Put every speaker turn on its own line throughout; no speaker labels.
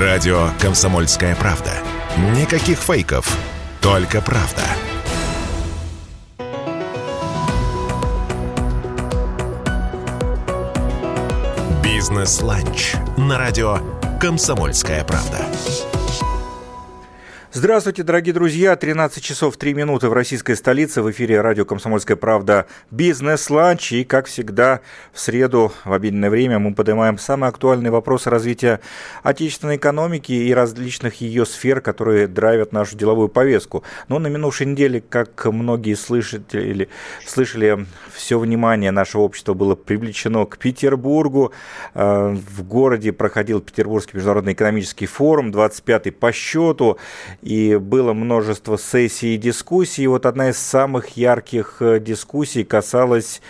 Радио «Комсомольская правда». Никаких фейков, только правда. «Бизнес-ланч» на радио «Комсомольская правда».
Здравствуйте, дорогие друзья. 13 часов 3 минуты в российской столице. В эфире радио «Комсомольская правда» «Бизнес-ланч». И, как всегда, в среду в обеденное время мы поднимаем самые актуальные вопросы развития отечественной экономики и различных ее сфер, которые драйвят нашу деловую повестку. Но на минувшей неделе, как многие слышали, слышали все внимание нашего общества было привлечено к Петербургу. Э, в городе проходил Петербургский международный экономический форум, 25-й по счету и было множество сессий и дискуссий. И вот одна из самых ярких э, дискуссий касалась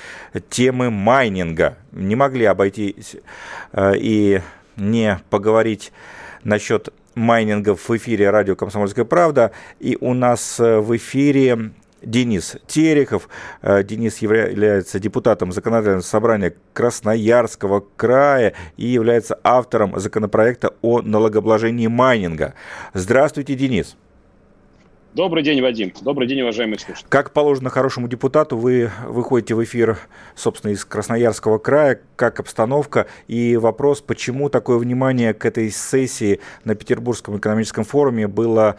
темы майнинга. Не могли обойтись э, и не поговорить насчет майнингов в эфире радио «Комсомольская правда». И у нас э, в эфире Денис Терехов. Э, Денис является депутатом законодательного собрания Красноярского края и является автором законопроекта о налогообложении майнинга. Здравствуйте, Денис.
Добрый день, Вадим. Добрый день, уважаемые слушатели.
Как положено хорошему депутату, вы выходите в эфир, собственно, из Красноярского края. Как обстановка? И вопрос, почему такое внимание к этой сессии на Петербургском экономическом форуме было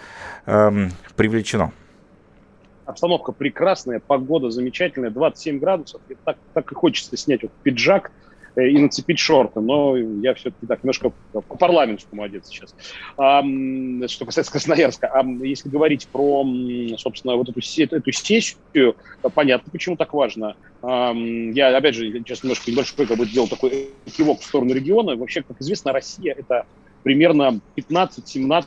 эм, привлечено?
Обстановка прекрасная, погода замечательная, 27 градусов. И так, так и хочется снять вот пиджак э, и нацепить шорты, но я все-таки так немножко по парламентскому одет сейчас. А, что касается Красноярска. А если говорить про, собственно, вот эту, эту сессию, понятно, почему так важно. А, я, опять же, сейчас немножко небольшой как бы сделал такой кивок в сторону региона. Вообще, как известно, Россия – это примерно 15-17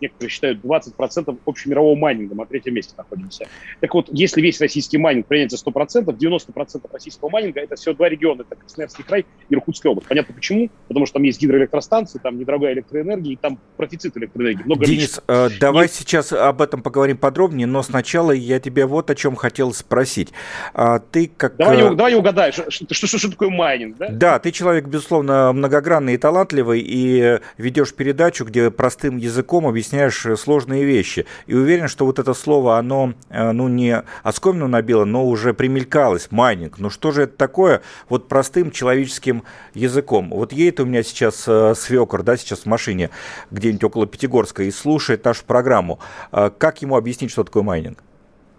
некоторые считают 20% общемирового майнинга, мы на третьем месте находимся. Так вот, если весь российский майнинг принять за 100%, 90% российского майнинга – это всего два региона, это Красноярский край и Иркутская область. Понятно почему? Потому что там есть гидроэлектростанции, там недорогая электроэнергия, и там профицит электроэнергии.
Много Денис, э, давай и... сейчас об этом поговорим подробнее, но сначала я тебе вот о чем хотел спросить. А, ты как...
Давай, э... давай угадаешь, что, что, что, что такое майнинг, да?
Да, ты человек, безусловно, многогранный и талантливый, и ведешь передачу, где простым языком объясняешь э, сложные вещи. И уверен, что вот это слово, оно, э, ну, не оскомину набило, но уже примелькалось, майнинг. Ну, что же это такое? Вот простым человеческим языком. Вот едет у меня сейчас э, свекор, да, сейчас в машине где-нибудь около Пятигорска и слушает нашу программу. Как ему объяснить, что такое майнинг?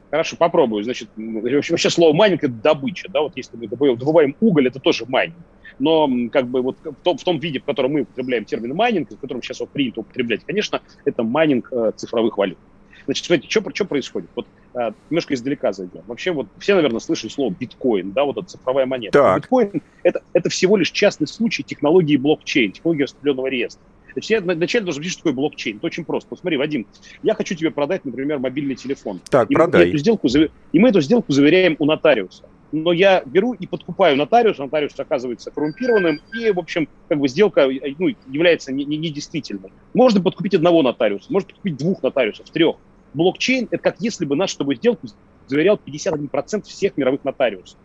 Хорошо, попробую. Значит, вообще слово майнинг – это добыча. Да? Вот если мы добываем уголь, это тоже майнинг но как бы вот в том, в том виде, в котором мы употребляем термин майнинг, в котором сейчас вот принято употреблять, конечно, это майнинг э, цифровых валют. Значит, смотрите, что, что происходит? Вот а, немножко издалека зайдем. Вообще, вот все, наверное, слышали слово биткоин, да, вот эта цифровая монета. Так. Биткоин это, это всего лишь частный случай технологии блокчейн, технологии распределенного реестра. Значит, я вначале должен объяснить, что такое блокчейн. Это очень просто. Вот смотри, Вадим, я хочу тебе продать, например, мобильный телефон.
Так, и продай.
Мы эту сделку, и мы эту сделку заверяем у нотариуса но я беру и подкупаю нотариуса, нотариус оказывается коррумпированным, и, в общем, как бы сделка ну, является недействительной. Не, не Можно подкупить одного нотариуса, можно подкупить двух нотариусов, трех. Блокчейн – это как если бы наш с тобой сделку заверял 51% всех мировых нотариусов.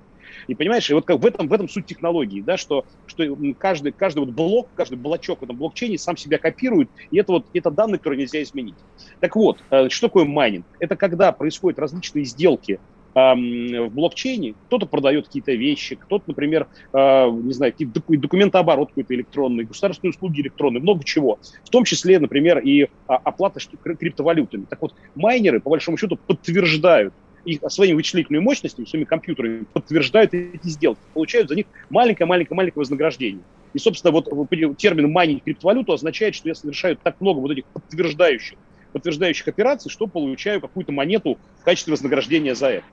И понимаешь, и вот как в этом, в этом суть технологии, да, что, что каждый, каждый вот блок, каждый блочок в этом блокчейне сам себя копирует, и это вот это данные, которые нельзя изменить. Так вот, э, что такое майнинг? Это когда происходят различные сделки в блокчейне, кто-то продает какие-то вещи, кто-то, например, э, не знаю, какие-то документооборот какой-то электронный, государственные услуги электронные, много чего. В том числе, например, и а, оплата криптовалютами. Так вот, майнеры, по большому счету, подтверждают и своими вычислительными мощностями, своими компьютерами подтверждают эти сделки, получают за них маленькое-маленькое-маленькое вознаграждение. И, собственно, вот термин майнинг криптовалюту означает, что я совершаю так много вот этих подтверждающих, подтверждающих операций, что получаю какую-то монету в качестве вознаграждения за это.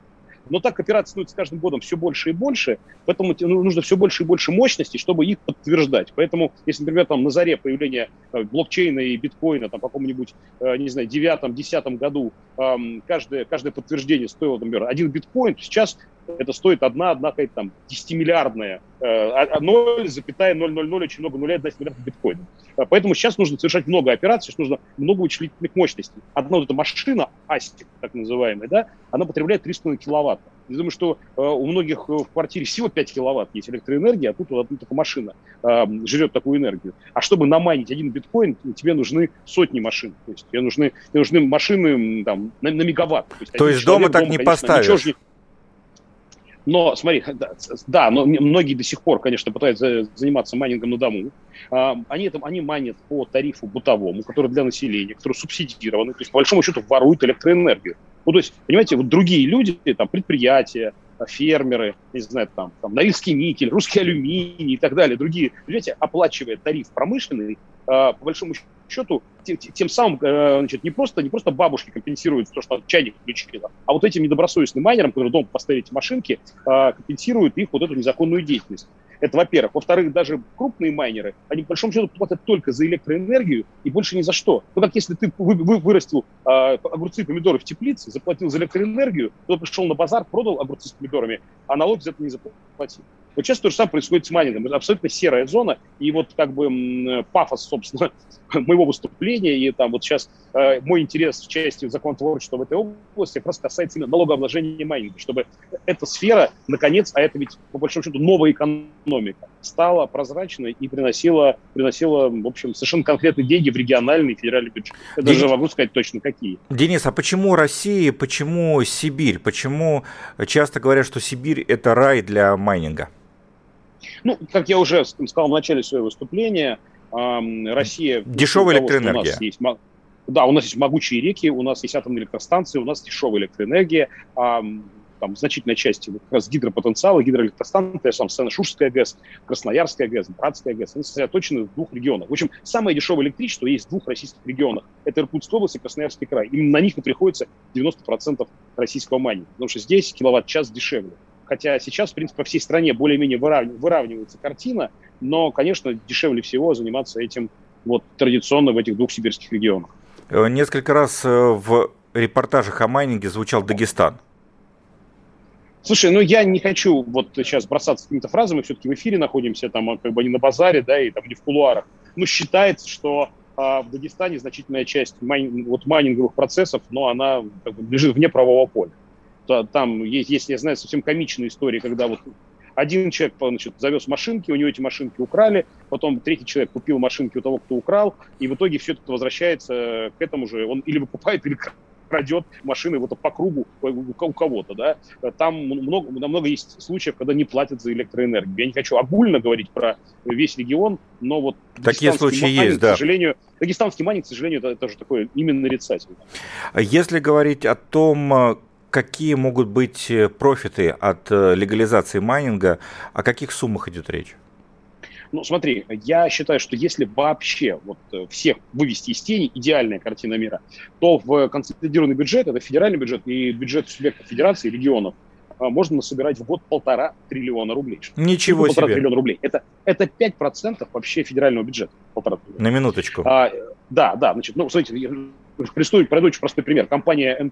Но так операций становится с каждым годом все больше и больше, поэтому ну, нужно все больше и больше мощностей, чтобы их подтверждать. Поэтому, если, например, там на заре появления э, блокчейна и биткоина, там, по какому-нибудь, э, не знаю, девятом-десятом году каждое, каждое подтверждение стоило, например, один биткоин, сейчас это стоит одна, одна какая-то там 10-миллиардная, 0,000, очень много нуля, 11 миллиардов биткоинов. Э, поэтому сейчас нужно совершать много операций, сейчас нужно много вычислительных мощностей. Одна вот эта машина, ASIC, так называемая, да, она потребляет 3,5 киловатта. Я думаю, что э, у многих в квартире всего 5 киловатт есть электроэнергия, а тут вот одна только машина э, жрет такую энергию. А чтобы наманить один биткоин, тебе нужны сотни машин. То есть тебе нужны, тебе нужны машины там, на, на мегаватт.
То есть, То есть дома так дома, не конечно, поставишь?
Но, смотри, да, но многие до сих пор, конечно, пытаются заниматься майнингом на дому. А, они, там, они майнят по тарифу бытовому, который для населения, который субсидированный, то есть, по большому счету, воруют электроэнергию. Ну, то есть, понимаете, вот другие люди, там, предприятия, фермеры, не знаю, там, там Норильский никель, русский алюминий и так далее, другие, понимаете, оплачивая тариф промышленный, а, по большому счету, тем, тем самым, э, значит, не просто, не просто бабушки компенсируют то, что чайник включила, а вот этим недобросовестным майнерам, которые дома поставили эти машинки, а, компенсируют их вот эту незаконную деятельность. Это во-первых. Во-вторых, даже крупные майнеры, они по большому счету платят только за электроэнергию и больше ни за что. Ну, как если ты вы, вырастил э, огурцы и помидоры в теплице, заплатил за электроэнергию, то пришел на базар, продал огурцы с помидорами, а налог за это не заплатил. Вот сейчас то же самое происходит с майнингом. Это абсолютно серая зона. И вот как бы пафос, собственно, моего выступления и там вот сейчас э, мой интерес в части законотворчества в этой области как раз касается именно налогообложения майнинга, чтобы эта сфера, наконец, а это ведь по большому счету новая экономика, стала прозрачной и приносила, приносила в общем, совершенно конкретные деньги в региональный и федеральный бюджет. Я Денис... даже могу сказать точно какие.
Денис, а почему Россия, почему Сибирь? Почему часто говорят, что Сибирь – это рай для майнинга?
Ну, как я уже сказал в начале своего выступления, Россия...
Дешевая электроэнергия.
Есть, да, у нас есть могучие реки, у нас есть атомные электростанции, у нас дешевая электроэнергия, там, в значительной части как раз гидропотенциала, гидроэлектростанции, сам Сцена-Шушская ГЭС, Красноярская ГЭС, Братская ГЭС, они сосредоточены в двух регионах. В общем, самое дешевое электричество есть в двух российских регионах. Это Иркутская область и Красноярский край. Именно на них и приходится 90% российского майнинга, потому что здесь киловатт-час дешевле. Хотя сейчас, в принципе, по всей стране более-менее выравнивается картина, но, конечно, дешевле всего заниматься этим вот традиционно в этих двух сибирских регионах.
Э, несколько раз э, в репортажах о майнинге звучал Дагестан.
Слушай, ну я не хочу вот сейчас бросаться какими-то фразами, все-таки в эфире находимся, там а, как бы не на базаре, да, и там не в кулуарах. Но считается, что а, в Дагестане значительная часть майн, вот майнинговых процессов, но она как бы, лежит вне правового поля. Там есть, если я знаю, совсем комичные истории, когда вот один человек значит, завез машинки, у него эти машинки украли, потом третий человек купил машинки у того, кто украл, и в итоге все это возвращается к этому же. Он или выкупает, или крадет машины вот по кругу у кого-то, да. Там много, много есть случаев, когда не платят за электроэнергию. Я не хочу огульно говорить про весь регион, но вот
такие случаи майнинг, есть, да.
К сожалению, дагестанский майнинг, к сожалению, это, это же такое именно нарицательное.
Если говорить о том, какие могут быть э, профиты от э, легализации майнинга, о каких суммах идет речь?
Ну, смотри, я считаю, что если вообще вот э, всех вывести из тени, идеальная картина мира, то в консолидированный бюджет, это федеральный бюджет и бюджет субъектов федерации, регионов, можно собирать в год полтора триллиона рублей.
Ничего полтора себе.
триллиона рублей. Это, это 5% вообще федерального бюджета. Полтора
На минуточку.
А, да, да. Значит, ну, смотрите, Присутствует, пройду очень простой пример. Компания En+,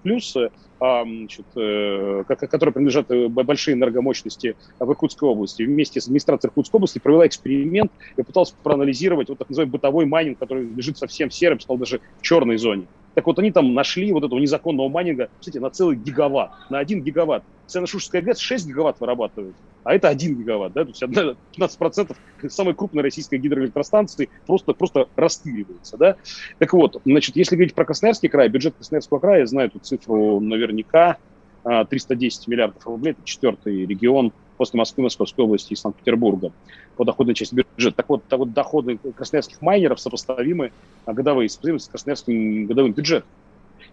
значит, э, которой принадлежат э, большие энергомощности в Иркутской области, вместе с администрацией Иркутской области провела эксперимент и пыталась проанализировать вот так называемый бытовой майнинг, который лежит совсем серым, стал даже в черной зоне. Так вот, они там нашли вот этого незаконного майнинга, кстати, на целый гигаватт, на один гигаватт. Саяно-Шушенская ГЭС 6 гигаватт вырабатывает, а это 1 гигаватт, да, то есть 15% самой крупной российской гидроэлектростанции просто, просто растыривается, да. Так вот, значит, если говорить про Красноярский край, бюджет Красноярского края, я знаю эту цифру наверняка, 310 а, миллиардов рублей, это четвертый регион после Москвы, Московской области и Санкт-Петербурга по доходной части бюджета. Так вот, так вот доходы красноярских майнеров сопоставимы годовые, сопоставимы с красноярским годовым бюджетом.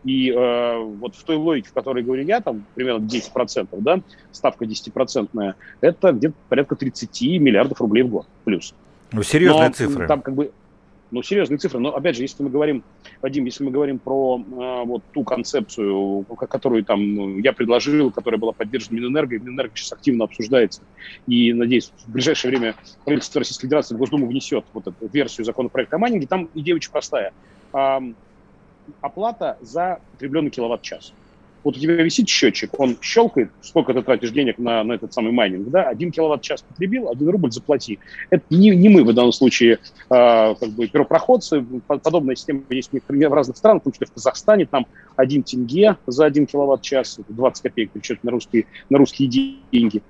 И э, вот в той логике, в которой говорю я, там примерно 10%, да, ставка 10%, это где-то порядка 30 миллиардов рублей в год плюс.
Ну, серьезные Но, цифры.
Там как бы ну, серьезные цифры. Но, опять же, если мы говорим, Вадим, если мы говорим про э, вот ту концепцию, которую там я предложил, которая была поддержана Минэнерго, и Минэнерго сейчас активно обсуждается, и, надеюсь, в ближайшее время правительство Российской Федерации в Госдуму внесет вот эту версию законопроекта о майнинге, там идея очень простая. Э, оплата за потребленный киловатт-час. Вот у тебя висит счетчик, он щелкает, сколько ты тратишь денег на, на этот самый майнинг, да, один киловатт-час потребил, один рубль заплати. Это не, не мы в данном случае, э, как бы, первопроходцы, подобная система есть в разных странах, в том числе в Казахстане, там один тенге за один киловатт-час, 20 копеек, причем на русские, на русские деньги.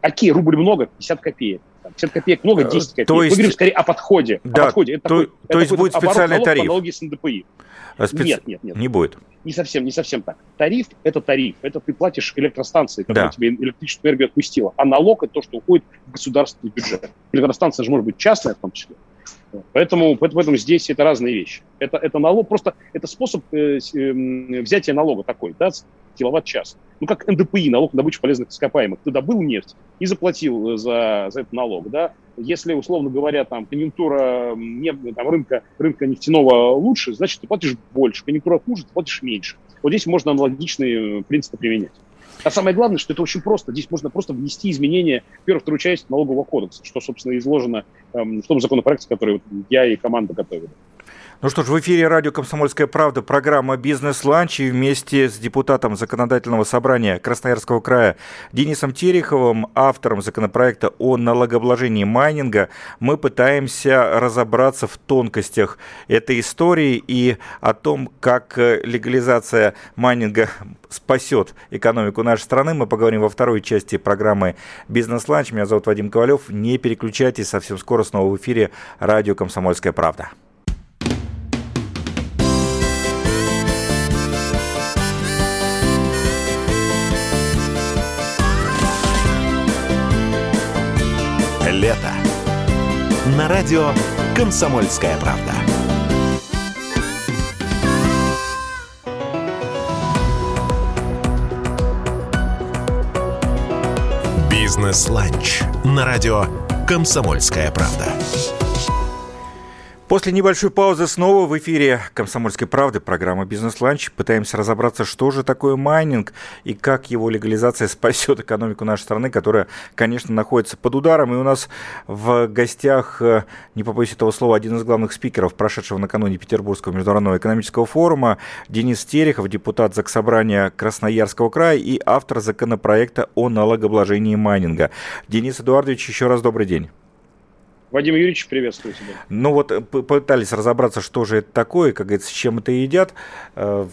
Окей, рубль много, 50 копеек. 50 копеек много, 10 э, копеек.
То есть... Мы
говорим скорее о подходе.
Да,
о подходе.
Это то, такой, то это есть будет специальный тариф? По
аналогии с НДПИ.
А специ... Нет, нет, нет. Не будет.
Не совсем, не совсем так. Тариф – это тариф. Это ты платишь электростанции, которая да. тебе электрическую энергию отпустила. А налог – это то, что уходит в государственный бюджет. Электростанция же может быть частная в том числе. Поэтому, поэтому здесь это разные вещи. Это, это налог, просто это способ э, э, взятия налога такой, да, киловатт-час. Ну, как НДПИ, налог на добычу полезных ископаемых. Ты добыл нефть и заплатил э, за, за этот налог, да. Если, условно говоря, там, конъюнктура не, там, рынка, рынка нефтяного лучше, значит, ты платишь больше. Конъюнктура хуже, ты платишь меньше. Вот здесь можно аналогичные принципы применять. А самое главное, что это очень просто. Здесь можно просто внести изменения в первую вторую налогового кодекса, что, собственно, изложено эм, в том законопроекте, который вот я и команда готовили.
Ну что ж, в эфире радио «Комсомольская правда» программа «Бизнес-ланч» и вместе с депутатом Законодательного собрания Красноярского края Денисом Тереховым, автором законопроекта о налогообложении майнинга, мы пытаемся разобраться в тонкостях этой истории и о том, как легализация майнинга спасет экономику нашей страны. Мы поговорим во второй части программы «Бизнес-ланч». Меня зовут Вадим Ковалев. Не переключайтесь, совсем скоро снова в эфире радио «Комсомольская правда».
На радио «Комсомольская правда». Бизнес-ланч на радио «Комсомольская правда».
После небольшой паузы снова в эфире «Комсомольской правды» программа «Бизнес-ланч». Пытаемся разобраться, что же такое майнинг и как его легализация спасет экономику нашей страны, которая, конечно, находится под ударом. И у нас в гостях, э, не побоюсь этого слова, один из главных спикеров, прошедшего накануне Петербургского международного экономического форума, Денис Терехов, депутат Заксобрания Красноярского края и автор законопроекта о налогообложении майнинга. Денис Эдуардович, еще раз добрый день.
Вадим Юрьевич, приветствую тебя.
Ну вот э, пытались разобраться, что же это такое, как говорится, с чем это едят. Э,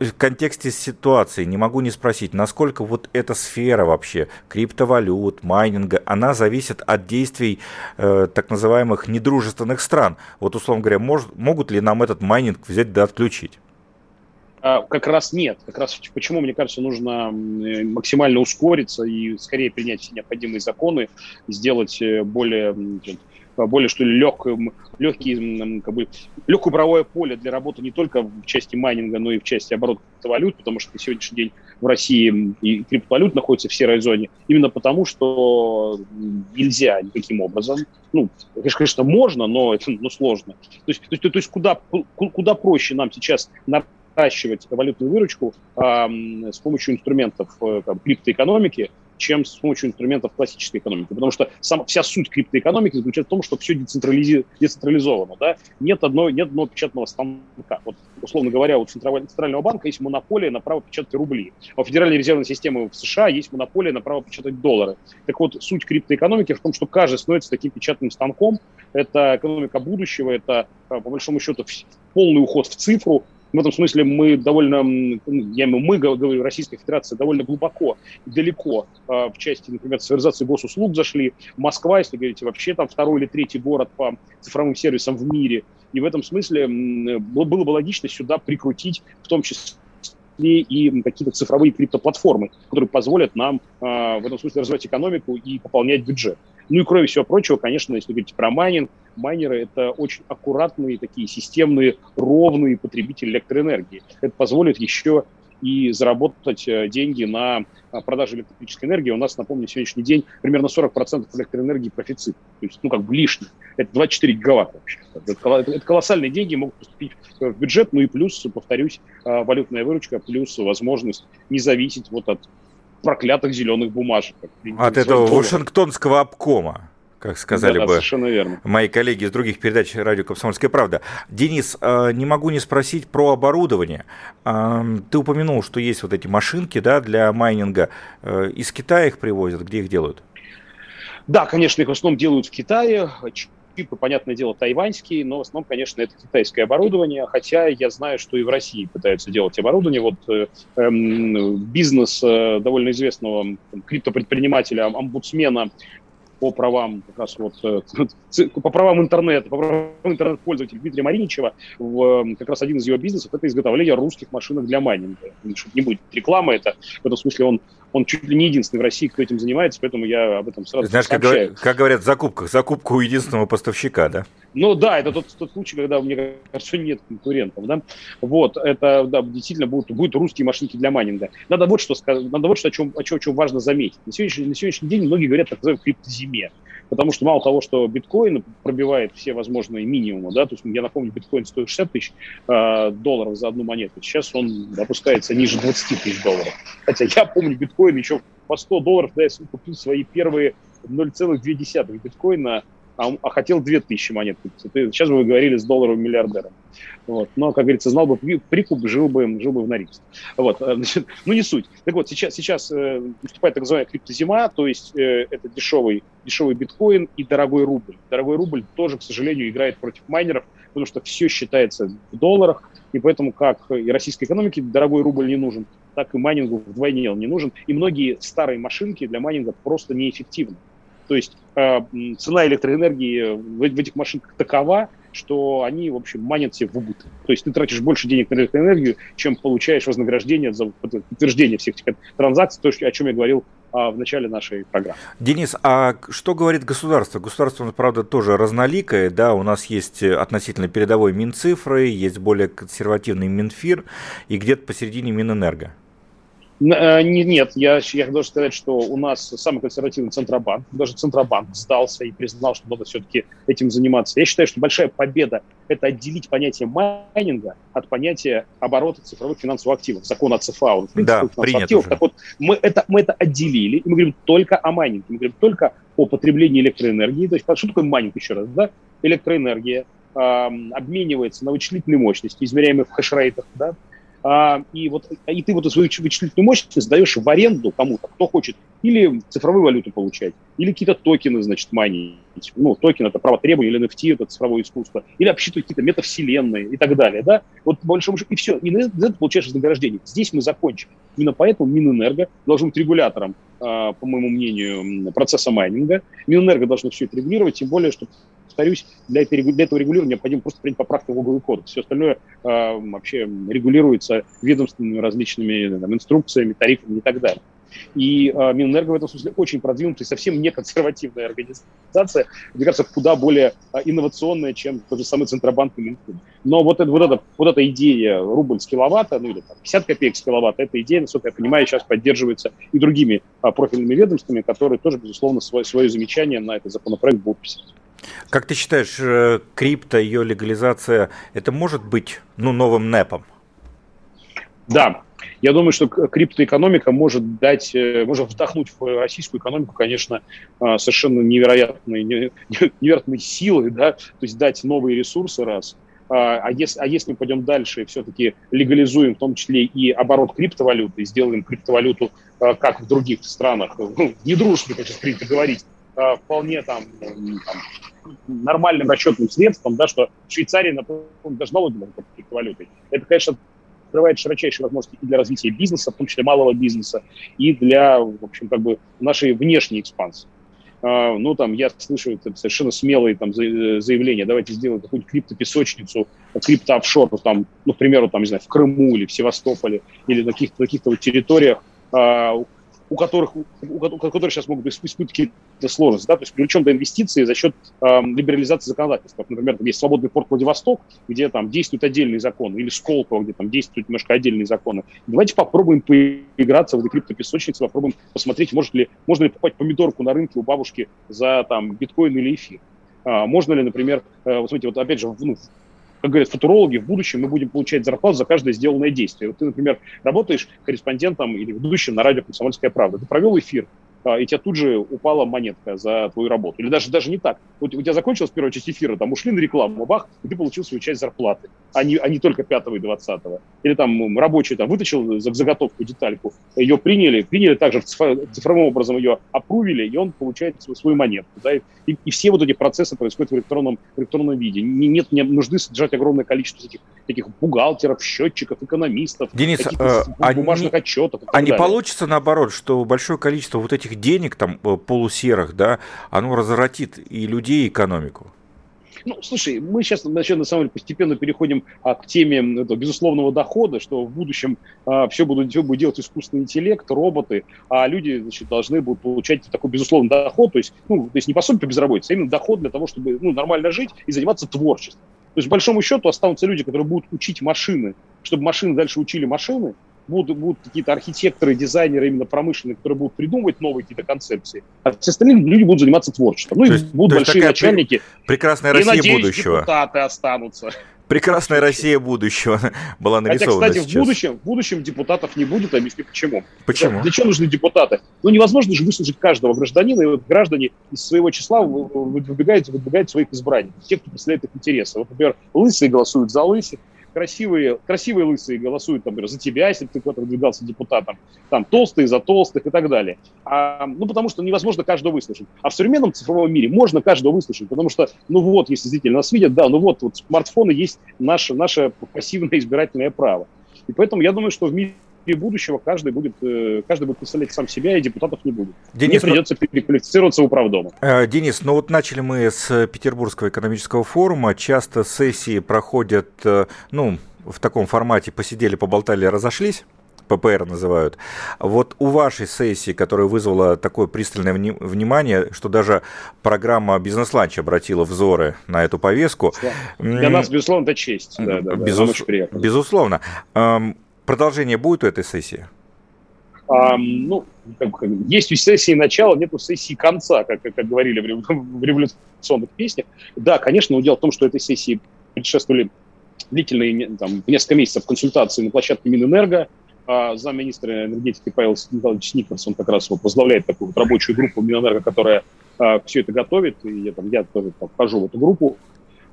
в контексте ситуации не могу не спросить, насколько вот эта сфера вообще криптовалют, майнинга, она зависит от действий э, так называемых недружественных стран. Вот, условно говоря, может, могут ли нам этот майнинг взять да отключить?
А, как раз нет. Как раз почему, мне кажется, нужно максимально ускориться и скорее принять все необходимые законы, сделать э, более более что ли легким, легкий, как бы, легкое правовое поле для работы не только в части майнинга, но и в части оборота криптовалют, потому что на сегодняшний день в России и криптовалют находятся в серой зоне, именно потому что нельзя никаким образом, ну, конечно, можно, но это ну, сложно. То есть, то есть, то есть куда, куда проще нам сейчас наращивать валютную выручку э, с помощью инструментов э, там, криптоэкономики, чем с помощью инструментов классической экономики. Потому что сам, вся суть криптоэкономики заключается в том, что все децентрализи, децентрализовано. Да? Нет, одной, нет одного печатного станка. Вот, условно говоря, у Центрального банка есть монополия на право печатать рубли. А у Федеральной резервной системы в США есть монополия на право печатать доллары. Так вот, суть криптоэкономики в том, что каждый становится таким печатным станком. Это экономика будущего, это, по большому счету, полный уход в цифру, в этом смысле мы довольно, я мы, говорю, Российская Федерация довольно глубоко далеко а, в части, например, цифровизации госуслуг зашли. Москва, если говорить, вообще там второй или третий город по цифровым сервисам в мире. И в этом смысле было бы логично сюда прикрутить в том числе и какие-то цифровые криптоплатформы, которые позволят нам э, в этом смысле развивать экономику и пополнять бюджет. Ну и кроме всего прочего, конечно, если говорить про майнинг, майнеры – это очень аккуратные, такие системные, ровные потребители электроэнергии. Это позволит еще и заработать э, деньги на э, продаже электрической энергии. У нас, напомню, сегодняшний день примерно 40% электроэнергии профицит. То есть, ну, как бы лишний. Это 24 гигаватта вообще. Это колоссальные деньги могут поступить в бюджет. Ну и плюс, повторюсь, э, валютная выручка, плюс возможность не зависеть вот от проклятых зеленых бумажек.
От этого Вашингтонского обкома как сказали да, бы верно. мои коллеги из других передач радио «Комсомольская правда». Денис, э, не могу не спросить про оборудование. Ты упомянул, что есть вот эти машинки да, для майнинга. Э, из Китая их привозят, где их делают?
Да, конечно, их в основном делают в Китае чипы, понятное дело, тайваньские, но в основном, конечно, это китайское оборудование, хотя я знаю, что и в России пытаются делать оборудование. Вот э, э, бизнес э, довольно известного криптопредпринимателя, омбудсмена по правам как раз вот э, по правам интернета, по правам интернет-пользователя Дмитрия Мариничева, в, как раз один из его бизнесов это изготовление русских машинок для майнинга. Не будет рекламы, это в этом смысле он он чуть ли не единственный в России, кто этим занимается, поэтому я об этом сразу
Знаешь, сообщаю. как, как говорят в закупках, закупка у единственного поставщика, да?
Ну да, это тот, тот случай, когда, мне кажется, нет конкурентов, да. Вот, это, да, действительно будут, будут русские машинки для майнинга. Надо вот что сказать, надо вот что, о чем, о чем, о чем важно заметить. На сегодняшний, на сегодняшний день многие говорят так называемой криптозиме потому что мало того, что биткоин пробивает все возможные минимумы, да, то есть я напомню, биткоин стоит 60 тысяч э, долларов за одну монету, сейчас он опускается ниже 20 тысяч долларов. Хотя я помню биткоин еще по 100 долларов, да, я купил свои первые 0,2 биткоина а, а хотел 2000 монет купить. Сейчас вы говорили с долларовым миллиардером. Вот. Но, как говорится, знал бы прикуп, жил бы, жил бы в Норильске. Вот. Э, значит, ну, не суть. Так вот, сейчас, сейчас э, наступает так называемая криптозима, то есть э, это дешевый, дешевый биткоин и дорогой рубль. Дорогой рубль тоже, к сожалению, играет против майнеров, потому что все считается в долларах, и поэтому как и российской экономике дорогой рубль не нужен, так и майнингу вдвойне он не нужен. И многие старые машинки для майнинга просто неэффективны. То есть э, цена электроэнергии в, в этих машинках такова, что они, в общем, манят себе в убыток. То есть ты тратишь больше денег на электроэнергию, чем получаешь вознаграждение за подтверждение всех этих транзакций, то, о чем я говорил а, в начале нашей программы.
Денис, а что говорит государство? Государство, правда, тоже разноликое, да, у нас есть относительно передовой Минцифры, есть более консервативный Минфир и где-то посередине Минэнерго.
Э, нет, я, я должен сказать, что у нас самый консервативный Центробанк, даже Центробанк сдался и признал, что надо все-таки этим заниматься. Я считаю, что большая победа – это отделить понятие майнинга от понятия оборота цифровых финансовых активов, закон о ЦФА.
Он, да, принят активов. Уже.
Так вот, мы это, мы это отделили, и мы говорим только о майнинге, мы говорим только о потреблении электроэнергии. То есть, что такое майнинг еще раз? Да? Электроэнергия обменивается на вычислительные мощности, измеряемые в хешрейтах, да, а, и, вот, и ты вот свою вычислительную мощность сдаешь в аренду кому-то, кто хочет, или цифровую валюту получать, или какие-то токены, значит, майнить. Ну, токен – это право требования, или NFT – это цифровое искусство, или обсчитывать какие-то метавселенные и так далее, да? Вот большому счету, и все, и за это получаешь вознаграждение. Здесь мы закончим. Именно поэтому Минэнерго должен быть регулятором, а, по моему мнению, процесса майнинга. Минэнерго должно все это регулировать, тем более, что повторюсь, для, этого регулирования необходимо просто принять поправку в уголовный кодекс. Все остальное э, вообще регулируется ведомственными различными там, инструкциями, тарифами и так далее. И э, Минэнерго в этом смысле очень продвинутая, совсем не консервативная организация, мне кажется, куда более э, инновационная, чем тот же самый Центробанк и Минфин. Но вот, это, вот, это, вот эта идея рубль с киловатта, ну или там, 50 копеек с киловатта, эта идея, насколько я понимаю, сейчас поддерживается и другими э, профильными ведомствами, которые тоже, безусловно, свое, свое замечание на этот законопроект будут писать.
Как ты считаешь, э, крипто, ее легализация, это может быть ну, новым НЭПом?
Да, я думаю, что криптоэкономика может дать, э, может вдохнуть в российскую экономику, конечно, э, совершенно невероятные, невероятные силы, да, то есть дать новые ресурсы, раз. А, а если, а если мы пойдем дальше и все-таки легализуем в том числе и оборот криптовалюты, сделаем криптовалюту, как в других странах, ну, не дружбы, как сейчас принято говорить, вполне там, там нормальным расчетным средством, да, что в Швейцарии, например, даже налоги могут быть криптовалютой. Это, конечно, открывает широчайшие возможности и для развития бизнеса, в том числе малого бизнеса, и для, в общем, как бы нашей внешней экспансии. Uh, ну, там, я слышу это совершенно смелые там заявления, давайте сделаем какую-нибудь криптопесочницу, криптоофшор, там, ну, к примеру, там, не знаю, в Крыму или в Севастополе, или на каких-то каких вот территориях, у которых, у, у которых сейчас могут испытывать какие-то сложности, да, то есть привлечем до инвестиций за счет э, либерализации законодательства. Например, там есть свободный порт Владивосток, где там действуют отдельные законы, или Сколково, где там действуют немножко отдельные законы. Давайте попробуем поиграться в этой криптопесочнице, попробуем посмотреть, может ли, можно ли покупать помидорку на рынке у бабушки за там биткоин или эфир. А, можно ли, например, э, вот смотрите, вот опять же, ну, как говорят футурологи, в будущем мы будем получать зарплату за каждое сделанное действие. Вот ты, например, работаешь корреспондентом или ведущим на радио «Комсомольская правда». Ты провел эфир, и тебе тут же упала монетка за твою работу. Или даже, даже не так. Вот у тебя закончилась первая часть эфира, там ушли на рекламу, бах, и ты получил свою часть зарплаты, а не, а не только 5 и 20. Или там рабочий там вытащил заготовку, детальку, ее приняли, приняли также цифровым образом ее опрувили, и он получает свою, свою монетку. Да? И, и все вот эти процессы происходят в электронном, в электронном виде. Не, нет не нужды содержать огромное количество таких, таких бухгалтеров, счетчиков, экономистов,
Денис,
э, бумажных а отчетов.
А не получится наоборот, что большое количество вот этих денег там э, полусерых, да, оно разворотит и людей, и экономику?
Ну, слушай, мы сейчас, значит, на самом деле, постепенно переходим а, к теме этого безусловного дохода, что в будущем а, все, будут, все будет делать искусственный интеллект, роботы, а люди, значит, должны будут получать такой безусловный доход, то есть, ну, то есть не пособие по безработице, а именно доход для того, чтобы ну, нормально жить и заниматься творчеством. То есть, по большому счету, останутся люди, которые будут учить машины, чтобы машины дальше учили машины, будут, будут какие-то архитекторы, дизайнеры именно промышленные, которые будут придумывать новые какие-то концепции, а все остальные люди будут заниматься творчеством. Ну, и есть, будут большие начальники.
Прекрасная Россия
и, надеюсь,
будущего.
депутаты останутся.
Прекрасная Россия будущего была нарисована
Хотя, кстати,
сейчас.
в будущем, в будущем депутатов не будет, объясню почему.
Почему?
Для чего нужны депутаты? Ну, невозможно же выслушать каждого гражданина, и вот граждане из своего числа выдвигают, выдвигают своих избранников, тех, кто представляет их интересы. Вот, например, лысые голосуют за лысых, красивые, красивые лысые голосуют, например, за тебя, если ты кто-то выдвигался депутатом, там толстые за толстых и так далее. А, ну, потому что невозможно каждого выслушать. А в современном цифровом мире можно каждого выслушать, потому что, ну вот, если зрители нас видят, да, ну вот, вот смартфоны есть наше, наше пассивное избирательное право. И поэтому я думаю, что в мире будущего каждый будет, э, каждый будет представлять сам себя, и депутатов не будет. Денис, Мне придется ну... переквалифицироваться в управдома.
Э, Денис, ну вот начали мы с Петербургского экономического форума. Часто сессии проходят, э, ну, в таком формате посидели, поболтали, разошлись. ППР называют. Вот у вашей сессии, которая вызвала такое пристальное внимание, что даже программа «Бизнес-ланч» обратила взоры на эту повестку.
Для нас, безусловно, это честь.
Да, да, Безус... да, безусловно. Продолжение будет у этой сессии?
А, ну, как, есть у сессии начала, нет у сессии конца, как, как говорили в, в революционных песнях. Да, конечно, но дело в том, что этой сессии предшествовали длительные, там, несколько месяцев консультации на площадке Минэнерго. А, замминистра энергетики Павел Николаевич Николс, он как раз вот возглавляет такую вот рабочую группу Минэнерго, которая а, все это готовит, и я, там, я тоже там, вхожу в эту группу.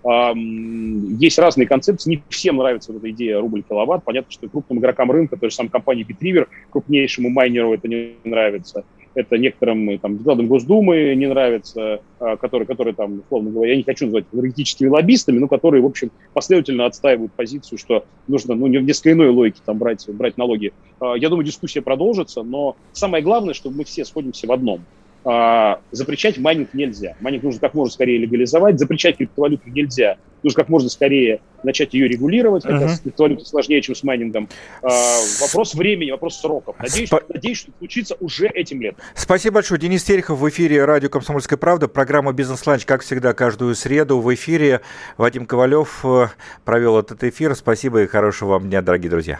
Есть разные концепции, не всем нравится вот эта идея рубль-киловатт. Понятно, что крупным игрокам рынка, той же самой компании Bitriver, крупнейшему майнеру это не нравится. Это некоторым там, депутатам Госдумы не нравится, а, которые, которые там, условно говоря, я не хочу называть энергетическими лоббистами, но которые, в общем, последовательно отстаивают позицию, что нужно ну, не в несколько иной логике там, брать, брать налоги. А, я думаю, дискуссия продолжится, но самое главное, чтобы мы все сходимся в одном – запрещать майнинг нельзя. Майнинг нужно как можно скорее легализовать, запрещать криптовалюту нельзя. Нужно как можно скорее начать ее регулировать, хотя uh-huh. с криптовалютой сложнее, чем с майнингом. А, вопрос времени, вопрос сроков. Надеюсь, что, надеюсь, что случится уже этим летом.
Спасибо большое. Денис Терехов в эфире радио «Комсомольская правда». Программа «Бизнес-ланч», как всегда, каждую среду в эфире. Вадим Ковалев э, провел этот эфир. Спасибо и хорошего вам дня, дорогие друзья.